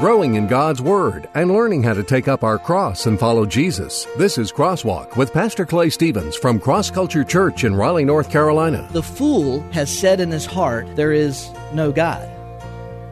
growing in God's Word, and learning how to take up our cross and follow Jesus. This is Crosswalk with Pastor Clay Stevens from Cross Culture Church in Raleigh, North Carolina. The fool has said in his heart, There is no God.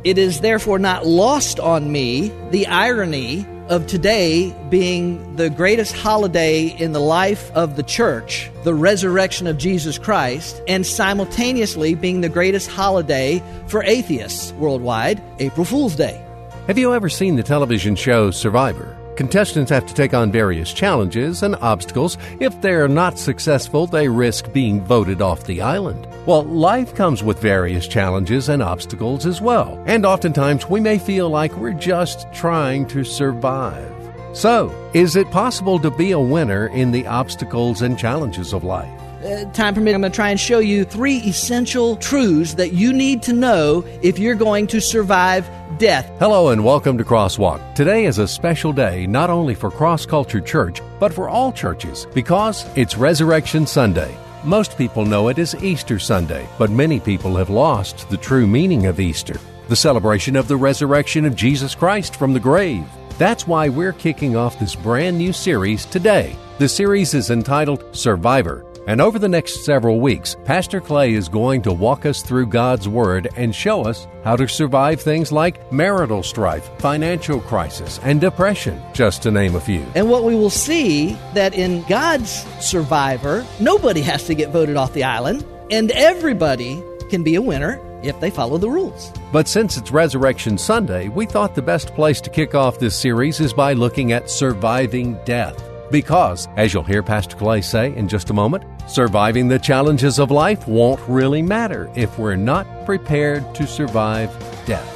It is therefore not lost on me the irony of today being the greatest holiday in the life of the church, the resurrection of Jesus Christ, and simultaneously being the greatest holiday for atheists worldwide, April Fool's Day. Have you ever seen the television show Survivor? Contestants have to take on various challenges and obstacles. If they're not successful, they risk being voted off the island. Well, life comes with various challenges and obstacles as well, and oftentimes we may feel like we're just trying to survive. So, is it possible to be a winner in the obstacles and challenges of life? Uh, time permitting, I'm going to try and show you three essential truths that you need to know if you're going to survive death. Hello and welcome to Crosswalk. Today is a special day not only for Cross Culture Church, but for all churches because it's Resurrection Sunday. Most people know it as Easter Sunday, but many people have lost the true meaning of Easter the celebration of the resurrection of Jesus Christ from the grave. That's why we're kicking off this brand new series today. The series is entitled Survivor and over the next several weeks, Pastor Clay is going to walk us through God's Word and show us how to survive things like marital strife, financial crisis, and depression, just to name a few. And what we will see that in God's survivor, nobody has to get voted off the island, and everybody can be a winner if they follow the rules. But since it's Resurrection Sunday, we thought the best place to kick off this series is by looking at surviving death. Because, as you'll hear Pastor Clay say in just a moment, surviving the challenges of life won't really matter if we're not prepared to survive death.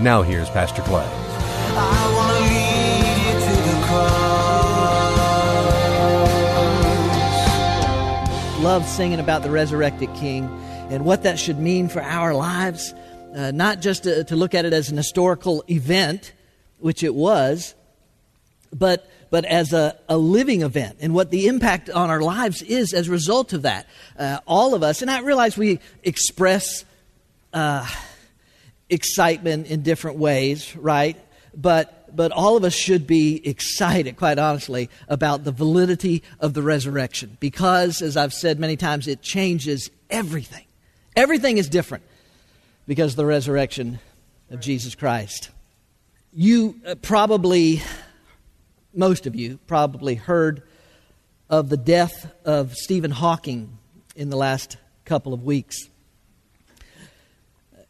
Now, here's Pastor Clay. Love singing about the resurrected King and what that should mean for our lives. Uh, not just to, to look at it as an historical event, which it was, but but as a, a living event and what the impact on our lives is as a result of that. Uh, all of us, and I realize we express uh, excitement in different ways, right? But but all of us should be excited, quite honestly, about the validity of the resurrection because, as I've said many times, it changes everything. Everything is different because of the resurrection of Jesus Christ. You uh, probably most of you probably heard of the death of Stephen Hawking in the last couple of weeks.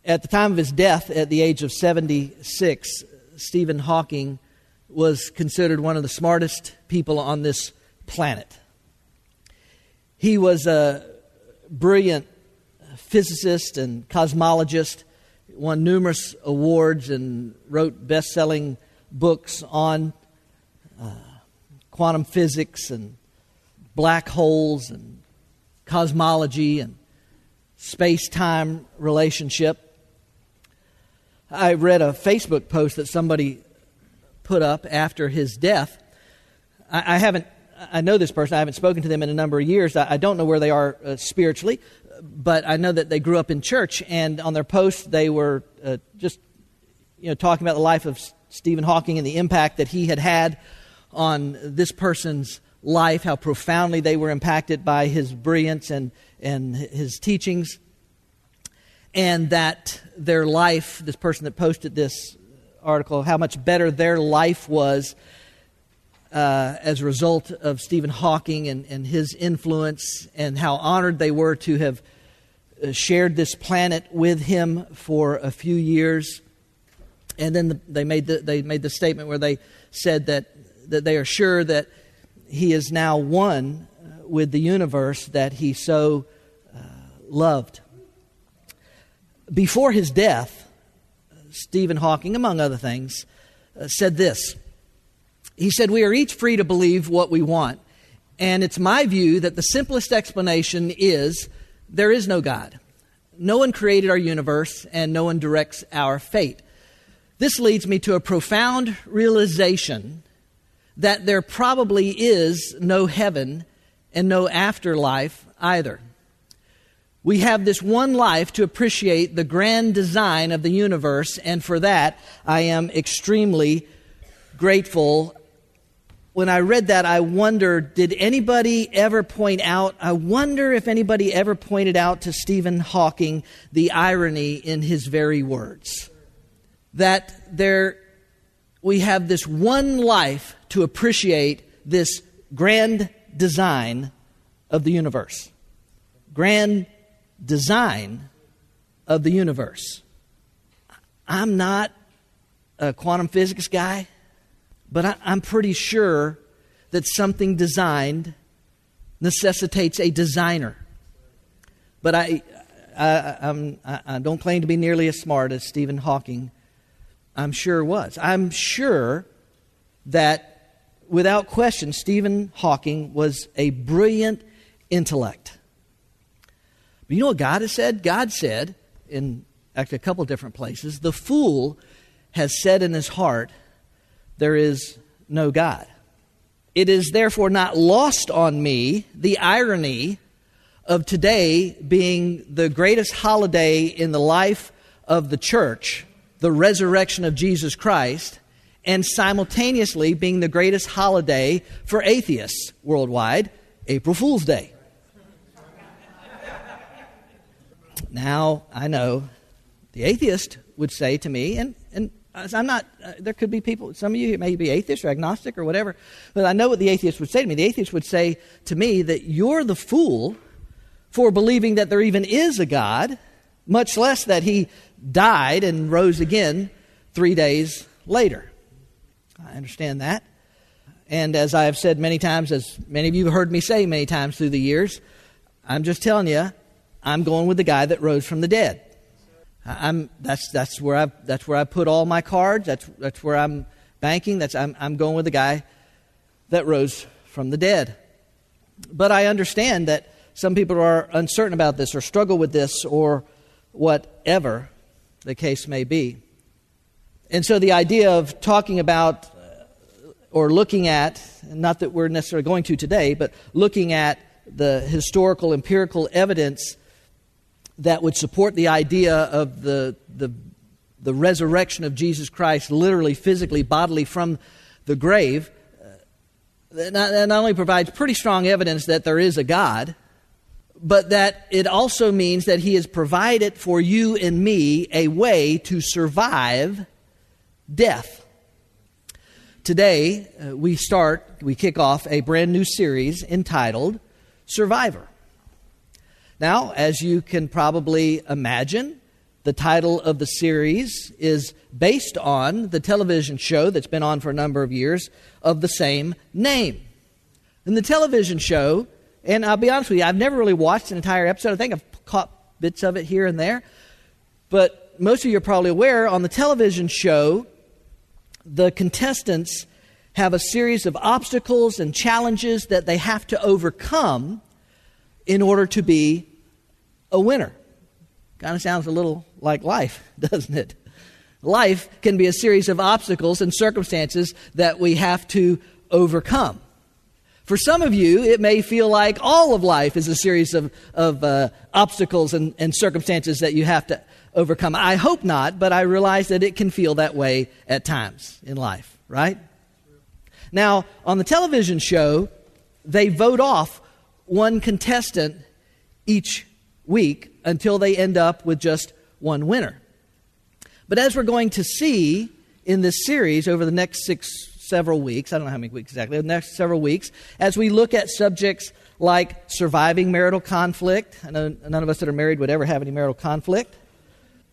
At the time of his death, at the age of 76, Stephen Hawking was considered one of the smartest people on this planet. He was a brilliant physicist and cosmologist, won numerous awards, and wrote best selling books on quantum physics and black holes and cosmology and space time relationship. I read a Facebook post that somebody put up after his death. I, I haven't, I know this person, I haven't spoken to them in a number of years. I, I don't know where they are uh, spiritually, but I know that they grew up in church, and on their post, they were uh, just you know, talking about the life of Stephen Hawking and the impact that he had had on this person's life, how profoundly they were impacted by his brilliance and, and his teachings, and that their life, this person that posted this article, how much better their life was uh, as a result of Stephen Hawking and, and his influence, and how honored they were to have uh, shared this planet with him for a few years. And then the, they, made the, they made the statement where they said that that they are sure that he is now one with the universe that he so uh, loved. Before his death, Stephen Hawking, among other things, uh, said this. He said, We are each free to believe what we want. And it's my view that the simplest explanation is there is no God. No one created our universe, and no one directs our fate. This leads me to a profound realization that there probably is no heaven and no afterlife either. we have this one life to appreciate the grand design of the universe, and for that I am extremely grateful. When I read that, I wonder did anybody ever point out, I wonder if anybody ever pointed out to Stephen Hawking the irony in his very words. That there, we have this one life to appreciate this grand design of the universe. Grand design of the universe. I'm not a quantum physics guy, but I, am pretty sure that something designed necessitates a designer. But I, I, I, don't claim to be nearly as smart as Stephen Hawking, I'm sure was. I'm sure that, without question, Stephen Hawking was a brilliant intellect. But you know what God has said? God said, in actually a couple different places, the fool has said in his heart, There is no God. It is therefore not lost on me the irony of today being the greatest holiday in the life of the church, the resurrection of Jesus Christ, and simultaneously being the greatest holiday for atheists worldwide, April Fool's Day. Now, I know the atheist would say to me, and, and I'm not, uh, there could be people, some of you may be atheist or agnostic or whatever, but I know what the atheist would say to me. The atheist would say to me that you're the fool for believing that there even is a God, much less that he died and rose again three days later. I understand that. And as I have said many times, as many of you have heard me say many times through the years, I'm just telling you, I'm going with the guy that rose from the dead. I'm, that's, that's, where I, that's where I put all my cards. That's, that's where I'm banking. That's, I'm, I'm going with the guy that rose from the dead. But I understand that some people are uncertain about this or struggle with this or whatever the case may be. And so the idea of talking about or looking at, not that we're necessarily going to today, but looking at the historical empirical evidence that would support the idea of the, the, the resurrection of Jesus Christ, literally, physically, bodily from the grave, uh, not, that not only provides pretty strong evidence that there is a God, but that it also means that He has provided for you and me a way to survive death. Today, uh, we start, we kick off a brand new series entitled Survivor. Now, as you can probably imagine, the title of the series is based on the television show that's been on for a number of years of the same name. And the television show, and I'll be honest with you, I've never really watched an entire episode. I think I've caught bits of it here and there. But most of you are probably aware on the television show, the contestants have a series of obstacles and challenges that they have to overcome in order to be a winner. Kind of sounds a little like life, doesn't it? Life can be a series of obstacles and circumstances that we have to overcome. For some of you, it may feel like all of life is a series of, of uh, obstacles and, and circumstances that you have to overcome. I hope not, but I realize that it can feel that way at times in life, right? Now, on the television show, they vote off one contestant each week until they end up with just one winner. But as we're going to see in this series over the next six, several weeks, I don't know how many weeks exactly, the next several weeks, as we look at subjects like surviving marital conflict, I know none of us that are married would ever have any marital conflict,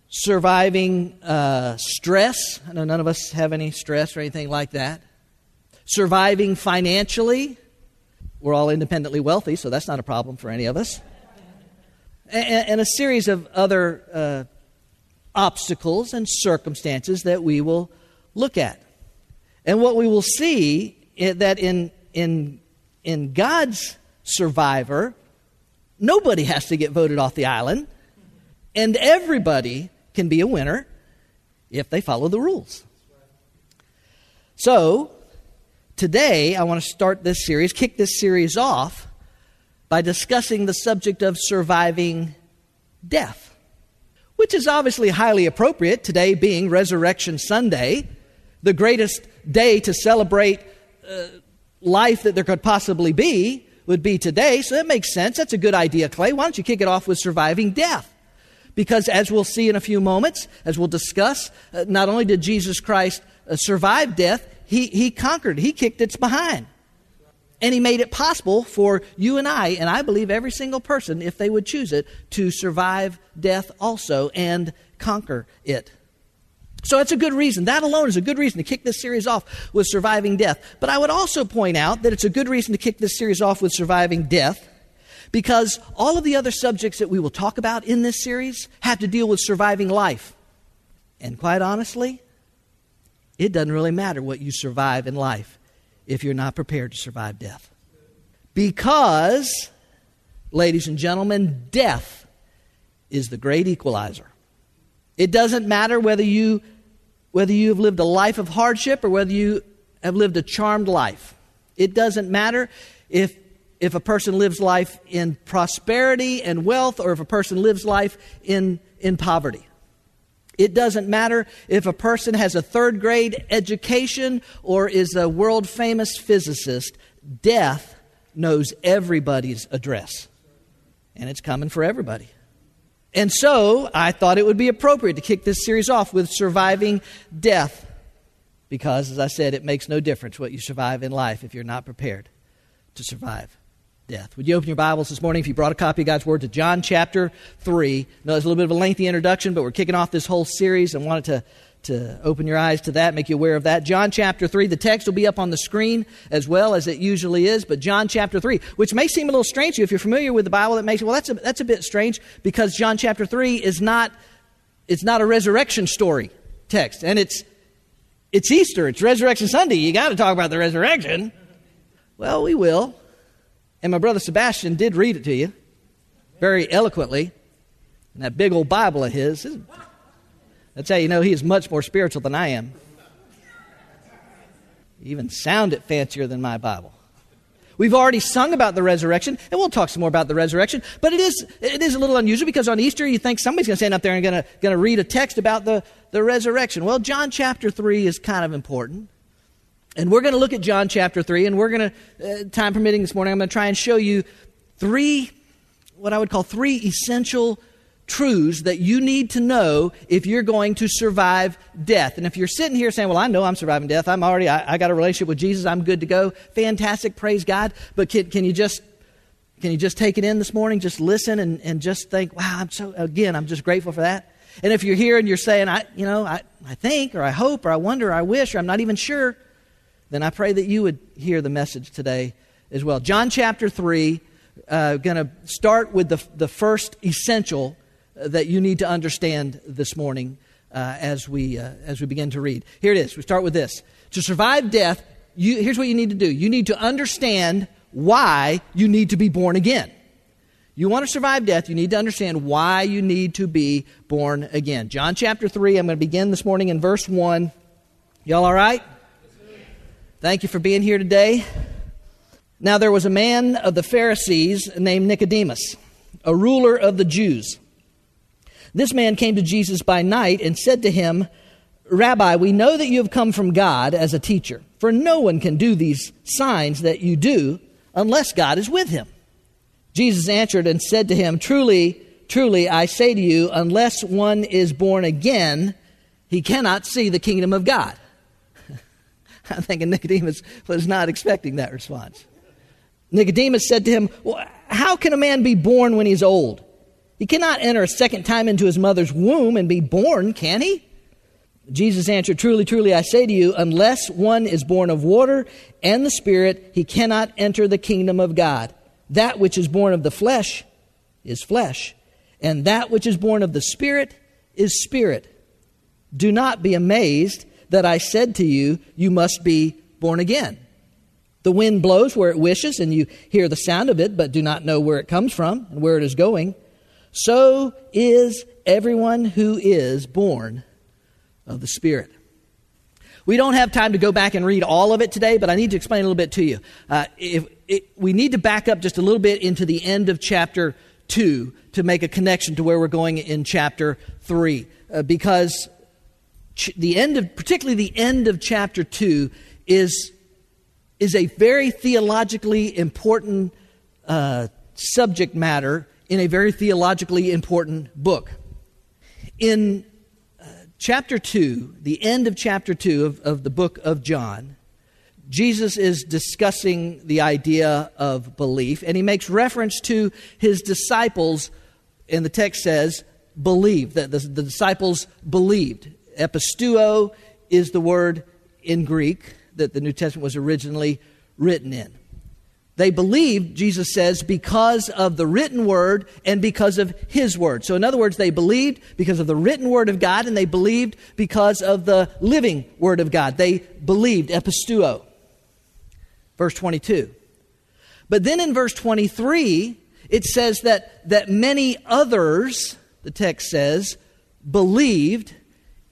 surviving uh, stress, I know none of us have any stress or anything like that, surviving financially, we're all independently wealthy, so that's not a problem for any of us. And, and a series of other uh, obstacles and circumstances that we will look at. And what we will see is that in, in, in God's survivor, nobody has to get voted off the island, and everybody can be a winner if they follow the rules. So, today I want to start this series, kick this series off by discussing the subject of surviving death, which is obviously highly appropriate today being Resurrection Sunday, the greatest day to celebrate uh, life that there could possibly be would be today. So that makes sense. That's a good idea, Clay. Why don't you kick it off with surviving death? Because as we'll see in a few moments, as we'll discuss, uh, not only did Jesus Christ uh, survive death, he, he conquered, he kicked its behind. And he made it possible for you and I, and I believe every single person, if they would choose it, to survive death also and conquer it. So it's a good reason. That alone is a good reason to kick this series off with surviving death. But I would also point out that it's a good reason to kick this series off with surviving death because all of the other subjects that we will talk about in this series have to deal with surviving life. And quite honestly, it doesn't really matter what you survive in life if you're not prepared to survive death. Because, ladies and gentlemen, death is the great equalizer. It doesn't matter whether you whether you have lived a life of hardship or whether you have lived a charmed life. It doesn't matter if, if a person lives life in prosperity and wealth or if a person lives life in, in poverty. It doesn't matter if a person has a third grade education or is a world famous physicist. Death knows everybody's address. And it's coming for everybody. And so I thought it would be appropriate to kick this series off with surviving death. Because, as I said, it makes no difference what you survive in life if you're not prepared to survive death. Would you open your Bibles this morning if you brought a copy of God's Word to John chapter 3? I know it's a little bit of a lengthy introduction, but we're kicking off this whole series and wanted to to open your eyes to that, make you aware of that. John chapter 3, the text will be up on the screen as well as it usually is, but John chapter 3, which may seem a little strange to you if you're familiar with the Bible, that makes well that's a, that's a bit strange because John chapter 3 is not it's not a resurrection story text and it's it's Easter, it's Resurrection Sunday. You got to talk about the resurrection. Well, we will. And my brother Sebastian did read it to you very eloquently. in that big old Bible of his. That's how you know he is much more spiritual than I am. He even sounded fancier than my Bible. We've already sung about the resurrection, and we'll talk some more about the resurrection. But it is, it is a little unusual because on Easter you think somebody's going to stand up there and going to read a text about the, the resurrection. Well, John chapter 3 is kind of important. And we're going to look at John chapter 3, and we're going to, uh, time permitting this morning, I'm going to try and show you three, what I would call three essential truths that you need to know if you're going to survive death. And if you're sitting here saying, Well, I know I'm surviving death, I'm already, I, I got a relationship with Jesus, I'm good to go, fantastic, praise God. But can, can you just can you just take it in this morning? Just listen and, and just think, wow, I'm so again, I'm just grateful for that. And if you're here and you're saying, I you know, I, I think or I hope or I wonder or I wish or I'm not even sure, then I pray that you would hear the message today as well. John chapter three, uh, going to start with the, the first essential that you need to understand this morning uh, as, we, uh, as we begin to read. Here it is. We start with this. To survive death, you, here's what you need to do you need to understand why you need to be born again. You want to survive death, you need to understand why you need to be born again. John chapter 3, I'm going to begin this morning in verse 1. Y'all all right? Thank you for being here today. Now, there was a man of the Pharisees named Nicodemus, a ruler of the Jews. This man came to Jesus by night and said to him, Rabbi, we know that you have come from God as a teacher, for no one can do these signs that you do unless God is with him. Jesus answered and said to him, Truly, truly, I say to you, unless one is born again, he cannot see the kingdom of God. I'm thinking Nicodemus was not expecting that response. Nicodemus said to him, well, How can a man be born when he's old? He cannot enter a second time into his mother's womb and be born, can he? Jesus answered, Truly, truly, I say to you, unless one is born of water and the Spirit, he cannot enter the kingdom of God. That which is born of the flesh is flesh, and that which is born of the Spirit is spirit. Do not be amazed that I said to you, You must be born again. The wind blows where it wishes, and you hear the sound of it, but do not know where it comes from and where it is going. So is everyone who is born of the Spirit. We don't have time to go back and read all of it today, but I need to explain a little bit to you. Uh, if, it, we need to back up just a little bit into the end of chapter 2 to make a connection to where we're going in chapter 3. Uh, because ch- the end of, particularly the end of chapter 2, is, is a very theologically important uh, subject matter in a very theologically important book. In uh, chapter 2, the end of chapter 2 of, of the book of John, Jesus is discussing the idea of belief, and he makes reference to his disciples, and the text says, believe, that the, the disciples believed. Episteuo is the word in Greek that the New Testament was originally written in. They believed, Jesus says, because of the written word and because of his word. So, in other words, they believed because of the written word of God and they believed because of the living word of God. They believed, episteuo. Verse 22. But then in verse 23, it says that, that many others, the text says, believed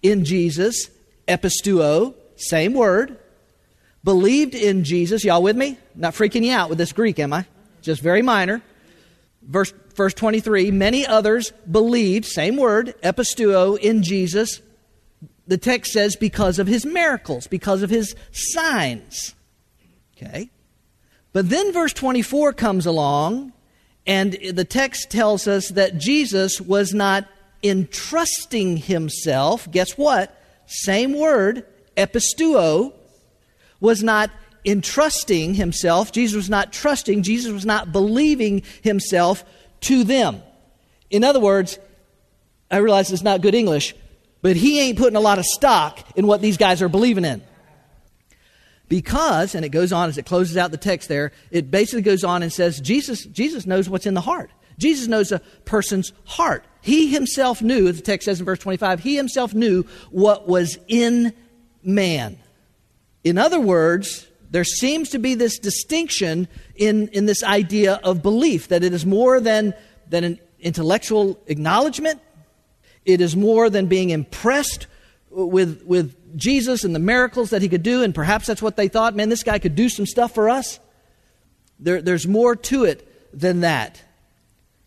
in Jesus, episteuo, same word, believed in Jesus. Y'all with me? Not freaking you out with this Greek, am I? Just very minor. Verse, verse 23 Many others believed, same word, episteuo, in Jesus. The text says because of his miracles, because of his signs. Okay? But then verse 24 comes along, and the text tells us that Jesus was not entrusting himself. Guess what? Same word, episteuo, was not entrusting himself. Jesus was not trusting. Jesus was not believing himself to them. In other words, I realize it's not good English, but he ain't putting a lot of stock in what these guys are believing in. Because, and it goes on as it closes out the text there, it basically goes on and says, Jesus, Jesus knows what's in the heart. Jesus knows a person's heart. He himself knew, the text says in verse 25, he himself knew what was in man. In other words, there seems to be this distinction in, in this idea of belief, that it is more than, than an intellectual acknowledgement, it is more than being impressed with, with Jesus and the miracles that he could do, and perhaps that's what they thought man, this guy could do some stuff for us. There, there's more to it than that.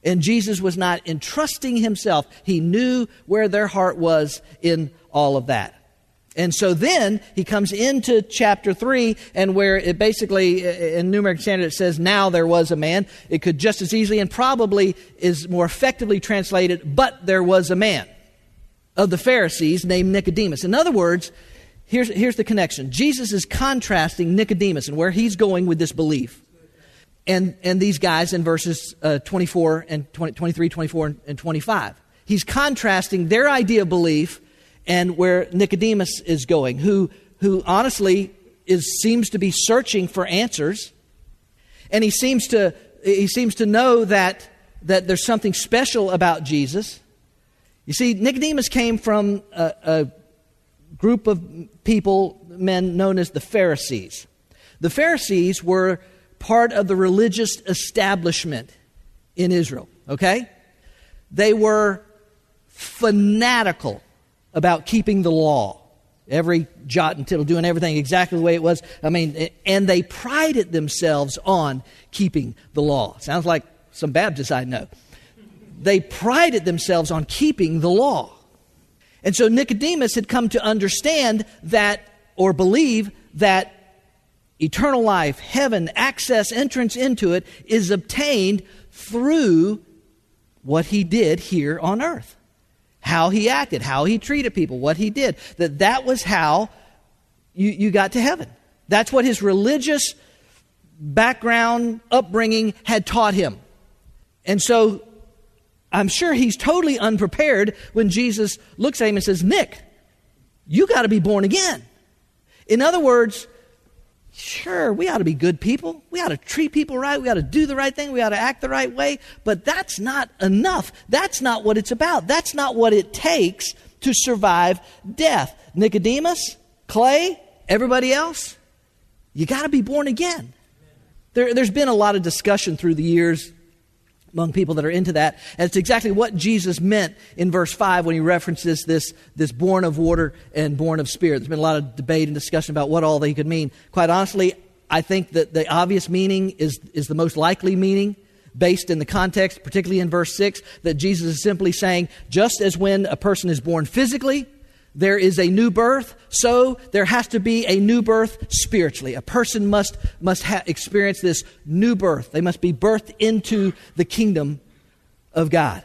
And Jesus was not entrusting himself, he knew where their heart was in all of that. And so then he comes into chapter 3, and where it basically, in New American Standard, it says, Now there was a man. It could just as easily and probably is more effectively translated, But there was a man of the Pharisees named Nicodemus. In other words, here's, here's the connection Jesus is contrasting Nicodemus and where he's going with this belief. And, and these guys in verses uh, 24 and 20, 23, 24, and 25. He's contrasting their idea of belief and where Nicodemus is going, who, who honestly is, seems to be searching for answers. And he seems to, he seems to know that, that there's something special about Jesus. You see, Nicodemus came from a, a group of people, men known as the Pharisees. The Pharisees were part of the religious establishment in Israel, okay? They were fanatical about keeping the law. Every jot and tittle, doing everything exactly the way it was. I mean, and they prided themselves on keeping the law. Sounds like some Baptists I know. They prided themselves on keeping the law. And so Nicodemus had come to understand that, or believe that eternal life, heaven, access, entrance into it is obtained through what he did here on earth how he acted, how he treated people, what he did. That that was how you, you got to heaven. That's what his religious background, upbringing had taught him. And so I'm sure he's totally unprepared when Jesus looks at him and says, Nick, you got to be born again. In other words, Sure, we ought to be good people. We ought to treat people right. We ought to do the right thing. We ought to act the right way. But that's not enough. That's not what it's about. That's not what it takes to survive death. Nicodemus, Clay, everybody else, you got to be born again. There, has been a lot of discussion through the years among people that are into that. And it's exactly what Jesus meant in verse 5 when he references this, this born of water and born of spirit. There's been a lot of debate and discussion about what all they could mean. Quite honestly, I think that the obvious meaning is, is the most likely meaning based in the context, particularly in verse 6, that Jesus is simply saying, just as when a person is born physically, there is a new birth, so there has to be a new birth spiritually. A person must, must ha- experience this new birth. They must be birthed into the kingdom of God.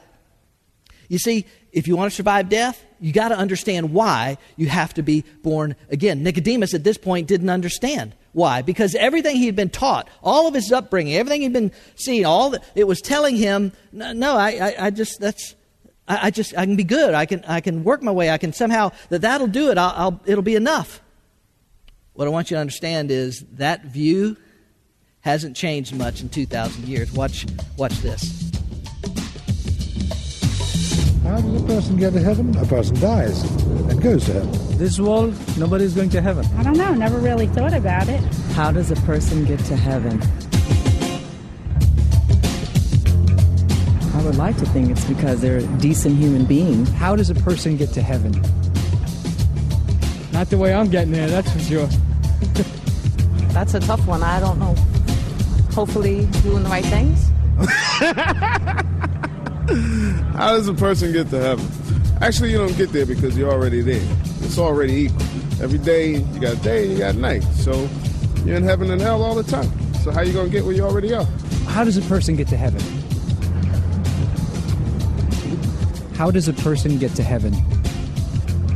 You see, if you want to survive death, you got to understand why you have to be born again. Nicodemus at this point didn't understand why, because everything he'd been taught, all of his upbringing, everything he'd been seeing, all it was telling him, no, I, I, I just that's I, I, just I can be good. I can I can work my way. I can somehow that that'll do it. I'll, I'll, it'll be enough. What I want you to understand is that view hasn't changed much in 2,000 years. Watch watch this. How does a person get to heaven? A person dies and goes to heaven. This world, nobody's going to heaven. I don't know. Never really thought about it. How does a person get to heaven? I would like to think it's because they're a decent human being. How does a person get to heaven? Not the way I'm getting there, that's for sure. that's a tough one. I don't know. Hopefully, doing the right things. How does a person get to heaven? Actually, you don't get there because you're already there. It's already equal. Every day, you got day and you got night. So you're in heaven and hell all the time. So how you going to get where you already are? How does a person get to heaven? How does a person get to heaven?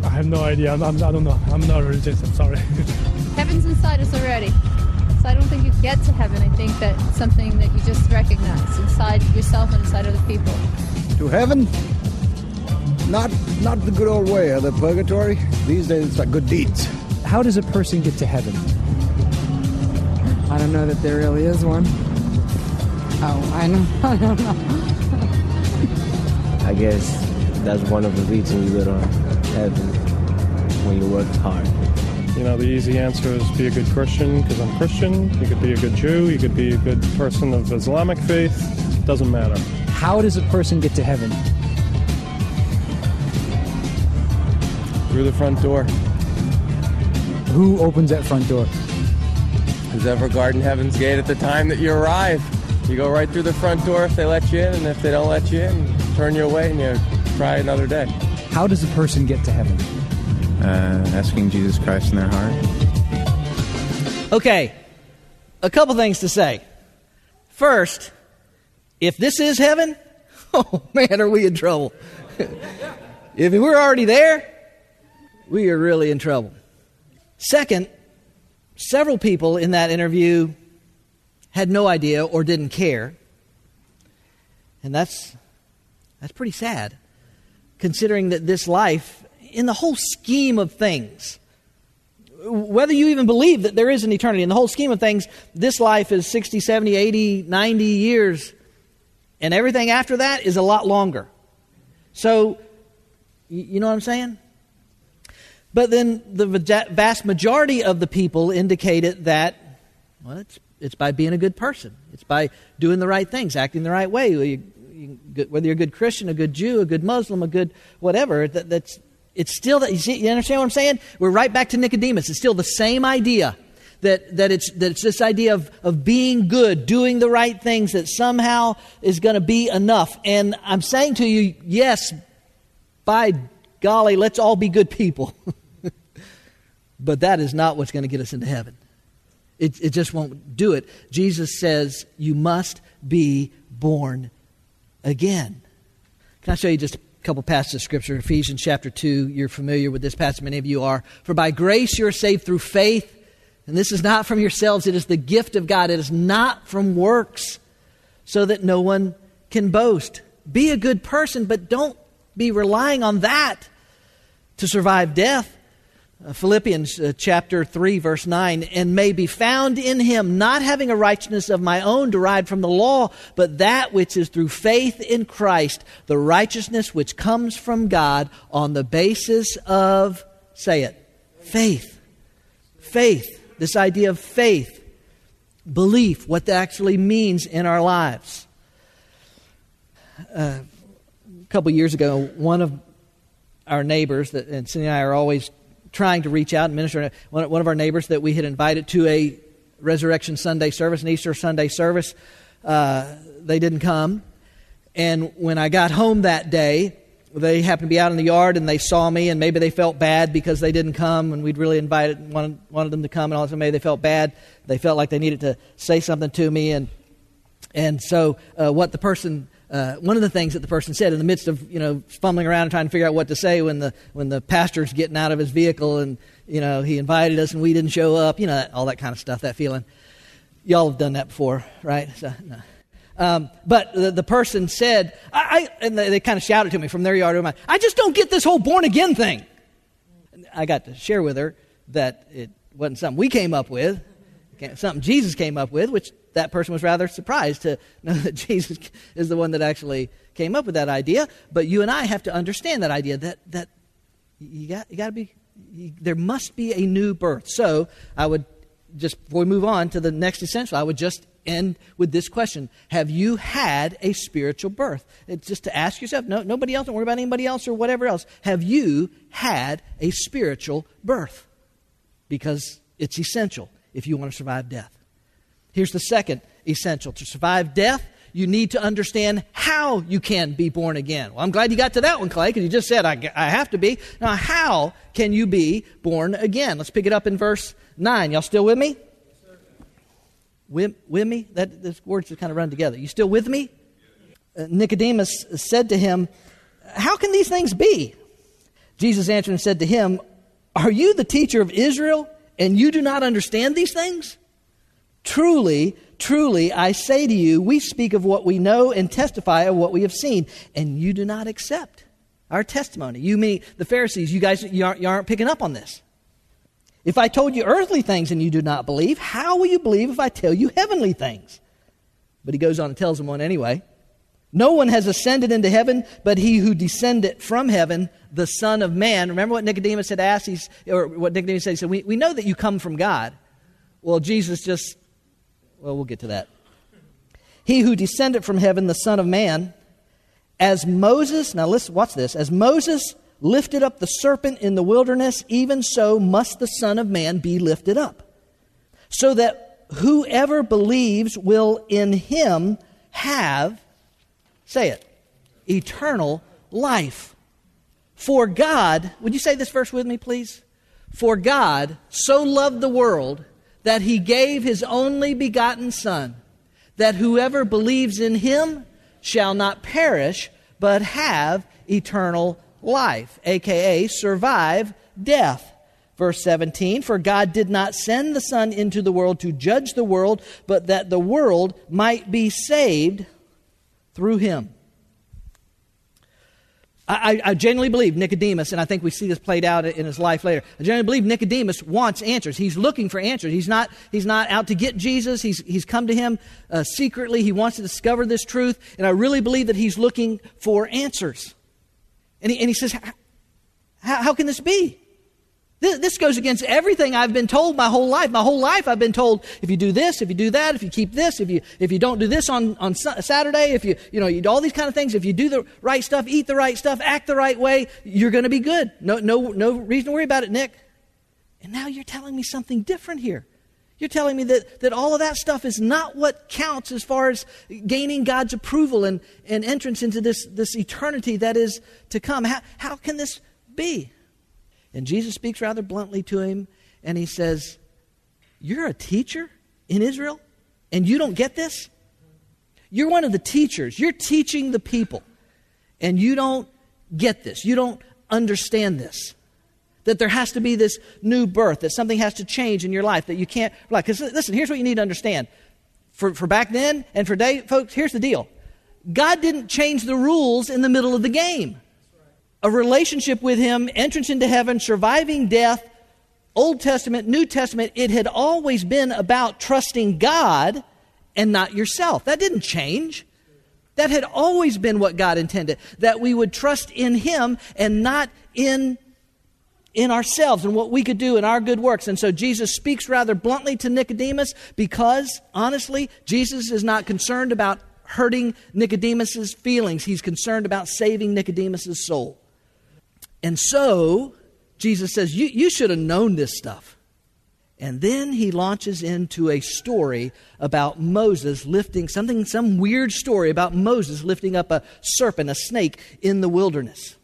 I have no idea. I'm, I'm, I do not know. I'm not religious. I'm sorry. Heaven's inside us already. So I don't think you get to heaven. I think that it's something that you just recognize inside yourself and inside other people. To heaven? Not not the good old way of the purgatory. These days it's like good deeds. How does a person get to heaven? I don't know that there really is one. Oh, I know. I don't know. I guess that's one of the reasons you go to heaven when you work hard. You know, the easy answer is be a good Christian because I'm Christian. You could be a good Jew. You could be a good person of Islamic faith. Doesn't matter. How does a person get to heaven? Through the front door. Who opens that front door? Who's ever guarding heaven's gate at the time that you arrive. You go right through the front door if they let you in, and if they don't let you in, turn you away and you try another day. How does a person get to heaven? Uh, asking Jesus Christ in their heart. Okay, a couple things to say. First, if this is heaven, oh man, are we in trouble. if we're already there, we are really in trouble. Second, several people in that interview had no idea or didn't care. And that's that's pretty sad considering that this life in the whole scheme of things whether you even believe that there is an eternity in the whole scheme of things this life is 60 70 80 90 years and everything after that is a lot longer so you know what i'm saying but then the vast majority of the people indicated that well it's it's by being a good person. It's by doing the right things, acting the right way. Whether you're a good Christian, a good Jew, a good Muslim, a good whatever, that, that's it's still that. You, see, you understand what I'm saying? We're right back to Nicodemus. It's still the same idea that, that, it's, that it's this idea of, of being good, doing the right things that somehow is going to be enough. And I'm saying to you, yes, by golly, let's all be good people. but that is not what's going to get us into heaven. It, it just won't do it. Jesus says, You must be born again. Can I show you just a couple passages of Scripture? Ephesians chapter 2. You're familiar with this passage, many of you are. For by grace you're saved through faith. And this is not from yourselves, it is the gift of God. It is not from works, so that no one can boast. Be a good person, but don't be relying on that to survive death. Uh, Philippians uh, chapter 3, verse 9, and may be found in him, not having a righteousness of my own derived from the law, but that which is through faith in Christ, the righteousness which comes from God on the basis of, say it, faith. Faith. This idea of faith, belief, what that actually means in our lives. Uh, a couple years ago, one of our neighbors, that, and Cindy and I are always trying to reach out and minister. One, of our neighbors that we had invited to a Resurrection Sunday service, an Easter Sunday service, uh, they didn't come. And when I got home that day, they happened to be out in the yard and they saw me, and maybe they felt bad because they didn't come, and we'd really invited wanted, wanted them to come, and all maybe they felt bad. They felt like they needed to say something to me, and and so uh, what the person uh, one of the things that the person said in the midst of you know fumbling around and trying to figure out what to say when the when the pastor's getting out of his vehicle and you know he invited us and we didn't show up you know all that kind of stuff that feeling y'all have done that before right so, no. Um, but the, the, person said, I, I and they, they kind of shouted to me from their yard, I just don't get this whole born again thing. I got to share with her that it wasn't something we came up with, something Jesus came up with, which that person was rather surprised to know that Jesus is the one that actually came up with that idea. But you and I have to understand that idea that, that you got, you got to be, you, there must be a new birth. So I would just, before we move on to the next essential, I would just end with this question Have you had a spiritual birth? It's just to ask yourself, no, nobody else, don't worry about anybody else or whatever else. Have you had a spiritual birth? Because it's essential if you want to survive death. Here's the second essential to survive death, you need to understand how you can be born again. Well, I'm glad you got to that one, Clay, because you just said, I, I have to be. Now, how can you be born again? Let's pick it up in verse 9. Y'all still with me? With, with me? That, those words just kind of run together. You still with me? Uh, Nicodemus said to him, How can these things be? Jesus answered and said to him, Are you the teacher of Israel, and you do not understand these things? Truly, truly, I say to you, we speak of what we know and testify of what we have seen, and you do not accept our testimony. You mean the Pharisees, you guys you aren't, you aren't picking up on this. If I told you earthly things and you do not believe, how will you believe if I tell you heavenly things? But he goes on and tells them one anyway. No one has ascended into heaven but he who descended from heaven, the Son of Man. Remember what Nicodemus had asked? He's, or what Nicodemus said? He said, we, we know that you come from God. Well, Jesus just, well, we'll get to that. He who descended from heaven, the Son of Man, as Moses, now listen, watch this, as Moses lifted up the serpent in the wilderness, even so must the Son of Man be lifted up, so that whoever believes will in him have, say it, eternal life. For God, would you say this verse with me, please? For God so loved the world that he gave his only begotten Son, that whoever believes in him shall not perish, but have eternal life, aka survive death. Verse 17 For God did not send the Son into the world to judge the world, but that the world might be saved through him. I, I, genuinely believe Nicodemus, and I think we see this played out in his life later. I genuinely believe Nicodemus wants answers. He's looking for answers. He's not, he's not out to get Jesus. He's, he's come to him uh, secretly. He wants to discover this truth. And I really believe that he's looking for answers. And he, and he says, how, how can this be? This, this goes against everything I've been told my whole life. My whole life I've been told if you do this, if you do that, if you keep this, if you, if you don't do this on, on Saturday, if you, you know, you do all these kind of things, if you do the right stuff, eat the right stuff, act the right way, you're going to be good. No, no, no reason to worry about it, Nick. And now you're telling me something different here. You're telling me that, that all of that stuff is not what counts as far as gaining God's approval and, and entrance into this, this eternity that is to come. How, how can this be? And Jesus speaks rather bluntly to him, and he says, You're a teacher in Israel, and you don't get this? You're one of the teachers. You're teaching the people, and you don't get this. You don't understand this that there has to be this new birth, that something has to change in your life, that you can't, like, listen, here's what you need to understand. For, for back then and for today, folks, here's the deal God didn't change the rules in the middle of the game. A relationship with Him, entrance into heaven, surviving death, Old Testament, New Testament, it had always been about trusting God and not yourself. That didn't change. That had always been what God intended, that we would trust in Him and not in in ourselves and what we could do in our good works. And so Jesus speaks rather bluntly to Nicodemus because, honestly, Jesus is not concerned about hurting Nicodemus's feelings. He's concerned about saving Nicodemus's soul. And so, Jesus says, You, you should have known this stuff. And then he launches into a story about Moses lifting something, some weird story about Moses lifting up a serpent, a snake in the wilderness.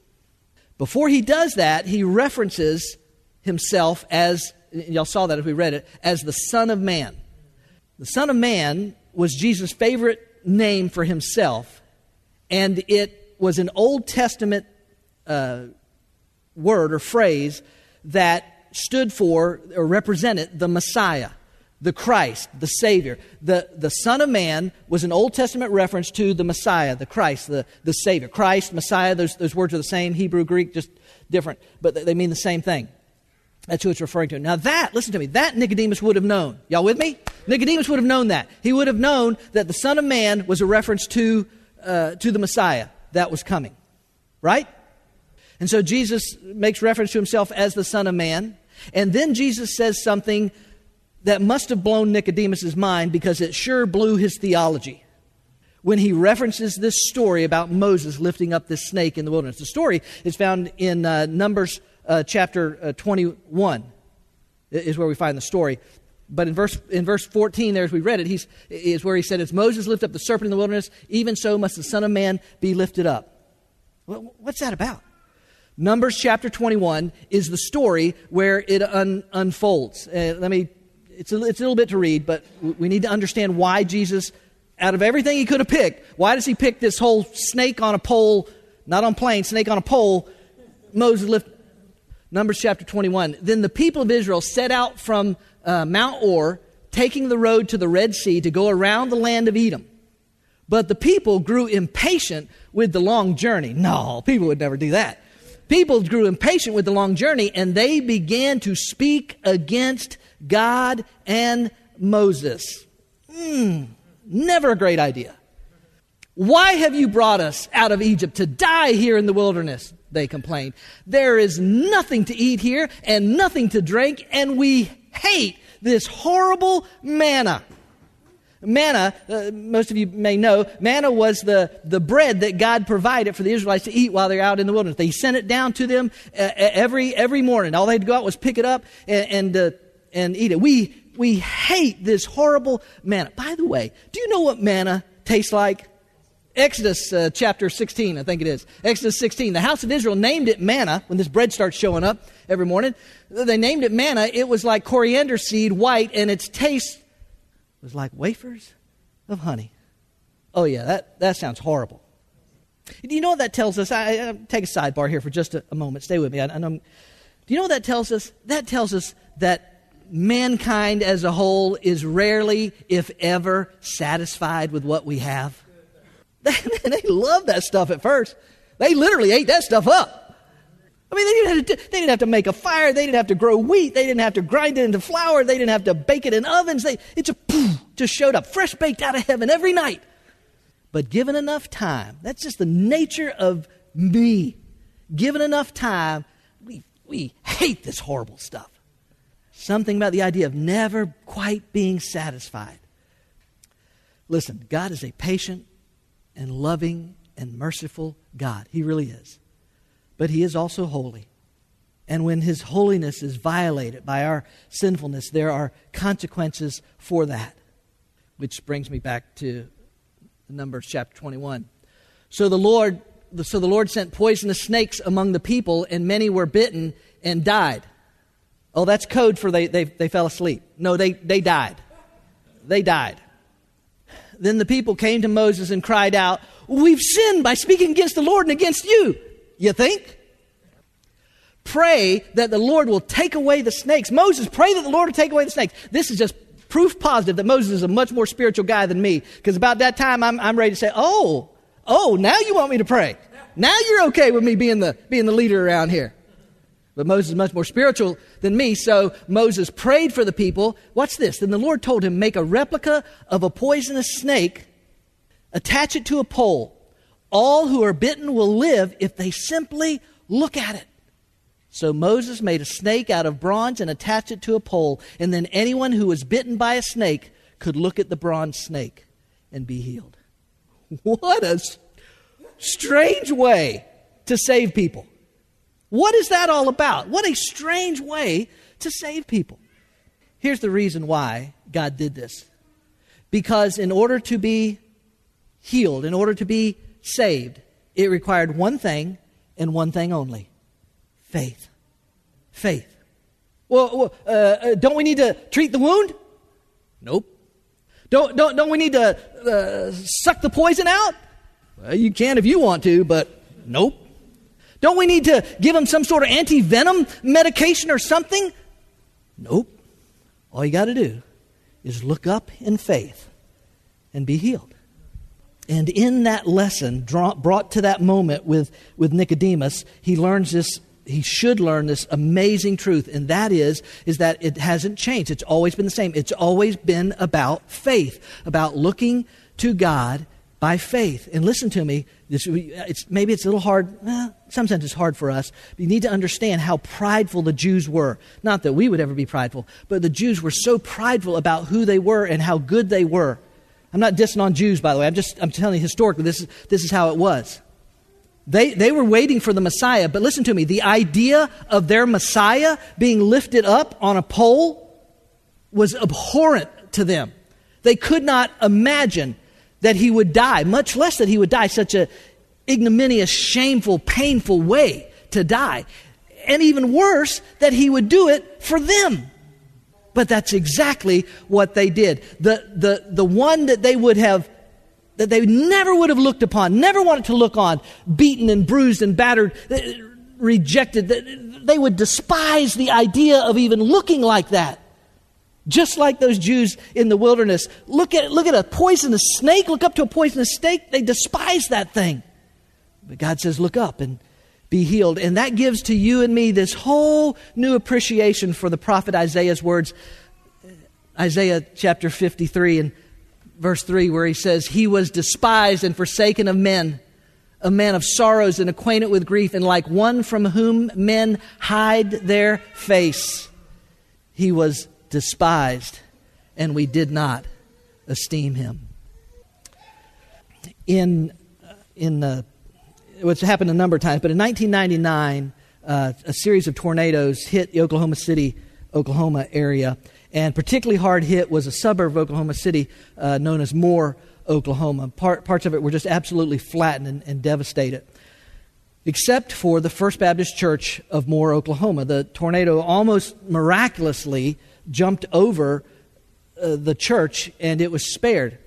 Before he does that, he references himself as, y'all saw that if we read it, as the Son of Man. The Son of Man was Jesus' favorite name for himself, and it was an Old Testament uh, word or phrase that stood for or represented the Messiah, the Christ, the Savior. The, the Son of Man was an Old Testament reference to the Messiah, the Christ, the, the Savior. Christ, Messiah, those, those words are the same, Hebrew, Greek, just different, but they mean the same thing. That's who it's referring to. Now, that, listen to me, that Nicodemus would have known. Y'all with me? Nicodemus would have known that. He would have known that the Son of Man was a reference to, uh, to the Messiah that was coming. Right? And so Jesus makes reference to himself as the Son of Man. And then Jesus says something that must have blown Nicodemus' mind because it sure blew his theology when he references this story about Moses lifting up this snake in the wilderness. The story is found in uh, Numbers uh, chapter uh, 21, is where we find the story. But in verse, in verse 14, there as we read it, he's, is where he said, As Moses lifted up the serpent in the wilderness, even so must the Son of Man be lifted up. What's that about? Numbers chapter 21 is the story where it un- unfolds. Uh, let me, it's a, it's a little bit to read, but we need to understand why Jesus, out of everything he could have picked, why does he pick this whole snake on a pole, not on plane, snake on a pole, Moses lift. Numbers chapter 21. Then the people of Israel set out from uh, Mount Hor, taking the road to the Red Sea to go around the land of Edom. But the people grew impatient with the long journey. No, people would never do that people grew impatient with the long journey and they began to speak against God and Moses. Hmm, never a great idea. Why have you brought us out of Egypt to die here in the wilderness? They complained. There is nothing to eat here and nothing to drink, and we hate this horrible manna. Manna, uh, most of you may know, manna was the, the bread that God provided for the Israelites to eat while they're out in the wilderness. They sent it down to them uh, every, every morning. All they had to go out was pick it up and, and, uh, and eat it. We, we hate this horrible manna. By the way, do you know what manna tastes like? Exodus uh, chapter 16, I think it is. Exodus 16. The house of Israel named it manna when this bread starts showing up every morning. They named it manna. It was like coriander seed, white, and its taste was like wafers of honey. Oh, yeah, that, that sounds horrible. Do you know what that tells us? I, I take a sidebar here for just a, a moment. Stay with me. I, I do you know what that tells us? That tells us that mankind as a whole is rarely, if ever, satisfied with what we have. They, they love that stuff at first. They literally ate that stuff up. I mean, they didn't, have to, they didn't have to make a fire. They didn't have to grow wheat. They didn't have to grind it into flour. They didn't have to bake it in ovens. They, it just, poof, just showed up, fresh baked out of heaven every night. But given enough time, that's just the nature of me. Given enough time, we, we hate this horrible stuff. Something about the idea of never quite being satisfied. Listen, God is a patient and loving and merciful God. He really is but he is also holy. And when his holiness is violated by our sinfulness, there are consequences for that. Which brings me back to Numbers chapter 21. So the Lord so the Lord sent poisonous snakes among the people, and many were bitten and died. Oh, that's code for they, they, they fell asleep. No, they, they died. They died. Then the people came to Moses and cried out, We've sinned by speaking against the Lord and against you. You think? Pray that the Lord will take away the snakes. Moses, pray that the Lord will take away the snakes. This is just proof positive that Moses is a much more spiritual guy than me. Because about that time, I'm, I'm ready to say, oh, oh, now you want me to pray. Now you're okay with me being the, being the leader around here. But Moses is much more spiritual than me, so Moses prayed for the people. Watch this. Then the Lord told him, Make a replica of a poisonous snake, attach it to a pole. All who are bitten will live if they simply look at it. So Moses made a snake out of bronze and attached it to a pole, and then anyone who was bitten by a snake could look at the bronze snake and be healed. What a strange way to save people. What is that all about? What a strange way to save people. Here's the reason why God did this. Because in order to be healed, in order to be saved, it required one thing and one thing only faith. Faith. Well, uh, uh, don't we need to treat the wound? Nope. Don't, don't, don't we need to uh, suck the poison out? Well, you can if you want to, but nope. Don't we need to give him some sort of anti venom medication or something? Nope. All you got to do is look up in faith and be healed. And in that lesson, brought to that moment with, with Nicodemus, he learns this, he should learn this amazing truth, and that is, is that it hasn't changed. It's always been the same. It's always been about faith, about looking to God by faith. And listen to me, this, it's, maybe it's a little hard, eh, some sense it's hard for us, but you need to understand how prideful the Jews were. Not that we would ever be prideful, but the Jews were so prideful about who they were and how good they were. I'm not dissing on Jews, by the way. I'm just I'm telling you historically, this is, this is how it was. They, they were waiting for the Messiah, but listen to me. The idea of their Messiah being lifted up on a pole was abhorrent to them. They could not imagine that he would die, much less that he would die such a ignominious, shameful, painful way to die. And even worse, that he would do it for them. But that's exactly what they did. The, the, the one that they would have, that they never would have looked upon, never wanted to look on, beaten and bruised and battered, uh, rejected, they would despise the idea of even looking like that. Just like those Jews in the wilderness. Look at, look at a poisonous snake, look up to a poisonous snake, they despise that thing. But God says, look up and be healed. And that gives to you and me this whole new appreciation for the prophet Isaiah's words. Isaiah chapter 53 and verse 3, where he says, He was despised and forsaken of men, a man of sorrows and acquainted with grief, and like one from whom men hide their face. He was despised, and we did not esteem him. In, uh, in the which happened a number of times, but in 1999, uh, a series of tornadoes hit the Oklahoma City, Oklahoma area. And particularly hard hit was a suburb of Oklahoma City uh, known as Moore, Oklahoma. Part, parts of it were just absolutely flattened and, and devastated except for the First Baptist Church of Moore, Oklahoma. The tornado almost miraculously jumped over uh, the church and it was spared.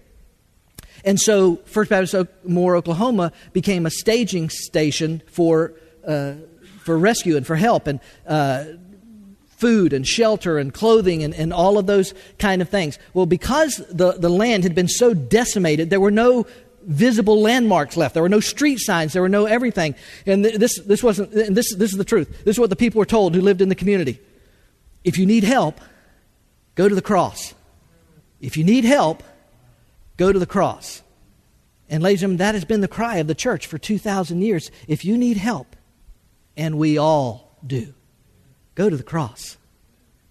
And so First Baptist Moore, Oklahoma became a staging station for, uh, for rescue and for help and uh, food and shelter and clothing and, and all of those kind of things. Well, because the, the land had been so decimated, there were no visible landmarks left. There were no street signs. There were no everything. And this, this wasn't, and this, this is the truth. This is what the people were told who lived in the community. If you need help, go to the cross. If you need help, Go to the cross. And, ladies and that has been the cry of the church for 2,000 years. If you need help, and we all do, go to the cross.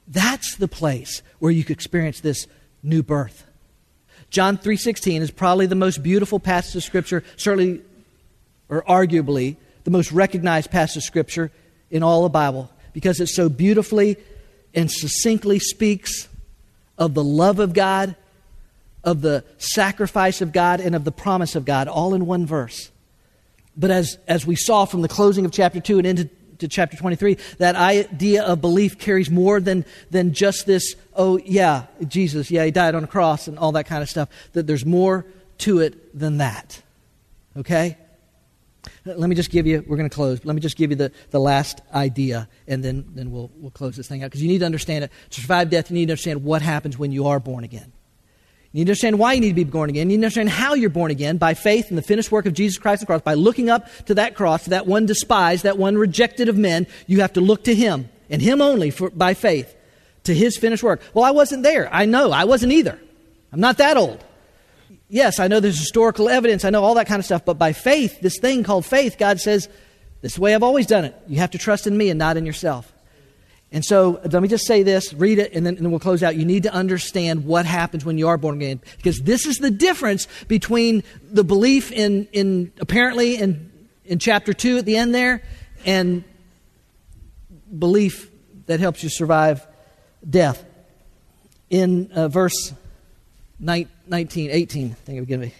That's the place where you can experience this new birth. John 3:16 is probably the most beautiful passage of scripture, certainly or arguably the most recognized passage of scripture in all the Bible because it so beautifully and succinctly speaks of the love of God of the sacrifice of God and of the promise of God, all in one verse. But as, as we saw from the closing of chapter 2 and into to chapter 23, that idea of belief carries more than, than just this, oh, yeah, Jesus, yeah, he died on a cross and all that kind of stuff. That there's more to it than that. Okay? Let me just give you, we're going to close, let me just give you the, the last idea, and then, then we'll, we'll close this thing out. Because you need to understand it. To survive death, you need to understand what happens when you are born again. You need to understand why you need to be born again. You need to understand how you're born again by faith in the finished work of Jesus Christ on the cross. By looking up to that cross, to that one despised, that one rejected of men, you have to look to Him and Him only for, by faith to His finished work. Well, I wasn't there. I know. I wasn't either. I'm not that old. Yes, I know there's historical evidence. I know all that kind of stuff. But by faith, this thing called faith, God says, this is the way I've always done it. You have to trust in me and not in yourself. And so let me just say this, read it, and then, and we'll close out. You need to understand what happens when you are born again. Because this is the difference between the belief in, in apparently in, in chapter 2 at the end there and belief that helps you survive death. in uh, verse 19, 18, I think it would be.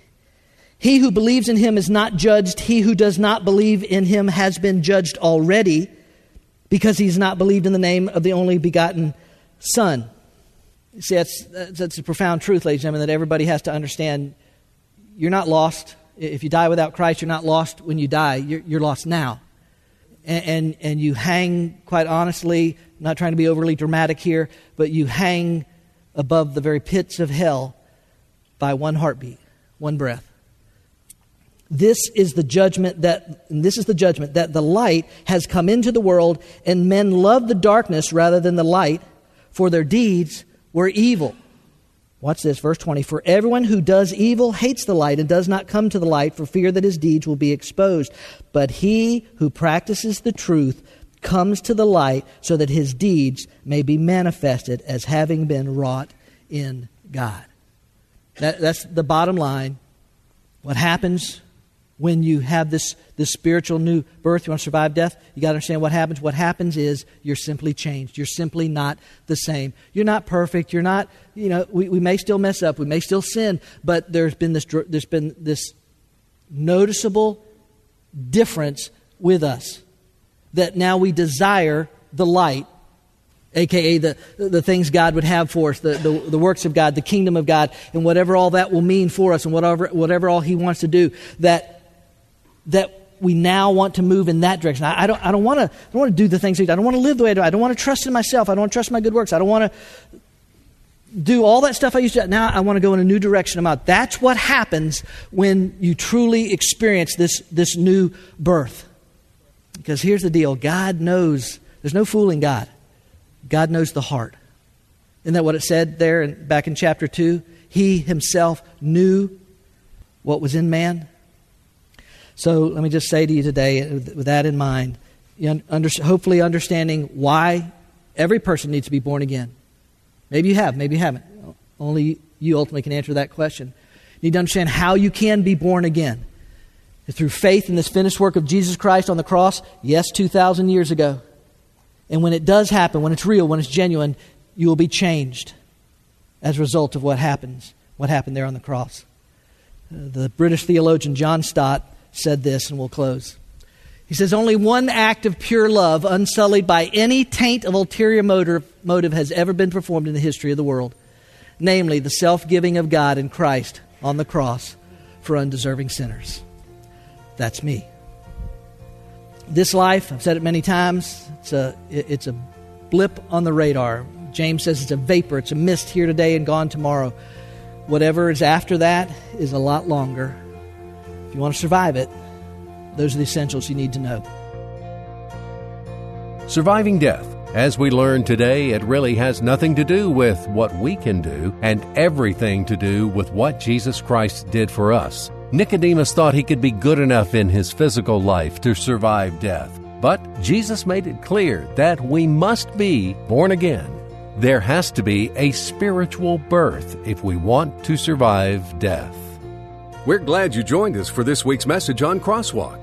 He who believes in him is not judged. He who does not believe in him has been judged already because he's not believed in the name of the only begotten Son. See, that's, that's a profound truth, ladies and gentlemen, that everybody has to understand. You're not lost. If you die without Christ, you're not lost when you die. You're, you're lost now. And, and, and you hang, quite honestly, not trying to be overly dramatic here, but you hang above the very pits of hell by one heartbeat, one breath. This is the judgment that this is the judgment that the light has come into the world and men love the darkness rather than the light for their deeds were evil. Watch this, verse 20. For everyone who does evil hates the light and does not come to the light for fear that his deeds will be exposed. But he who practices the truth comes to the light so that his deeds may be manifested as having been wrought in God. That, that's the bottom line. What happens when you have this, this spiritual new birth, you want to survive death, you got to understand what happens. What happens is you're simply changed. You're simply not the same. You're not perfect. You're not, you know, we, we may still mess up. We may still sin, but there's been this, there's been this noticeable difference with us that now we desire the light aka the, the things God would have for us, the, the, the, works of God, the kingdom of God, and whatever all that will mean for us and whatever, whatever all He wants to do, that that we now want to move in that direction. I, I don't, I don't want to, I don't want to do the things I don't want to live the way I do. I don't want to trust in myself. I don't want to trust my good works. I don't want to do all that stuff I used to. Now I want to go in a new direction. I'm out. that's what happens when you truly experience this this new birth. Because here's the deal: God knows. There's no fooling God. God knows the heart. Isn't that what it said there in, back in chapter two? He Himself knew what was in man so let me just say to you today, with that in mind, hopefully understanding why every person needs to be born again. Maybe you have, maybe you haven't. Only you ultimately can answer that question. You need to understand how you can be born again. Through faith in this finished work of Jesus Christ on the cross, yes, 2,000 years ago. And when it does happen, when it's real, when it's genuine, you will be changed as a result of what happens, what happened there on the cross. Uh, the British theologian John Stott said this, and we'll close. He says, Only one act of pure love, unsullied by any taint of ulterior motive, has ever been performed in the history of the world namely, the self giving of God in Christ on the cross for undeserving sinners. That's me. This life, I've said it many times, it's a, it's a blip on the radar. James says it's a vapor, it's a mist here today and gone tomorrow. Whatever is after that is a lot longer if you want to survive it, those are the essentials you need to know. Surviving death. As we learned today, it really has nothing to do with what we can do and everything to do with what Jesus Christ did for us. Nicodemus thought he could be good enough in his physical life to survive death. But Jesus made it clear that we must be born again. There has to be a spiritual birth if we want to survive death. We're glad you joined us for this week's message on Crosswalk.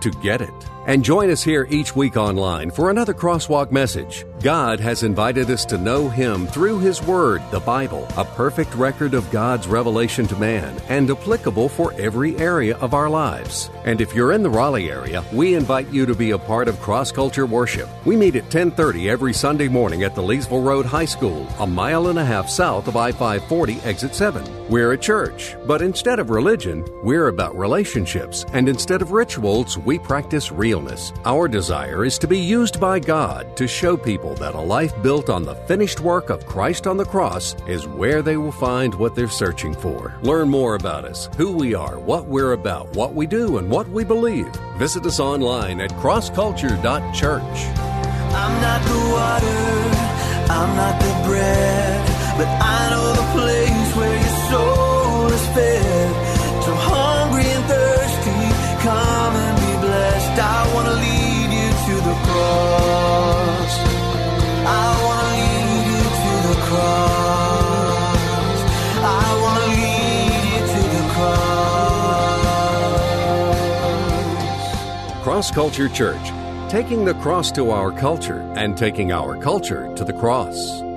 to get it And join us here each week online for another Crosswalk message. God has invited us to know Him through His Word, the Bible, a perfect record of God's revelation to man and applicable for every area of our lives. And if you're in the Raleigh area, we invite you to be a part of Cross Culture Worship. We meet at 10:30 every Sunday morning at the Leesville Road High School, a mile and a half south of I-540 exit 7. We're a church, but instead of religion, we're about relationships, and instead of rituals, we practice realness. Our desire is to be used by God to show people that a life built on the finished work of Christ on the cross is where they will find what they're searching for. Learn more about us, who we are, what we're about, what we do, and what we believe. Visit us online at crossculture.church. I'm not the water, I'm not the bread, but I know the place where your soul is fed. Cross. Culture Church, taking the cross to our culture and taking our culture to the cross.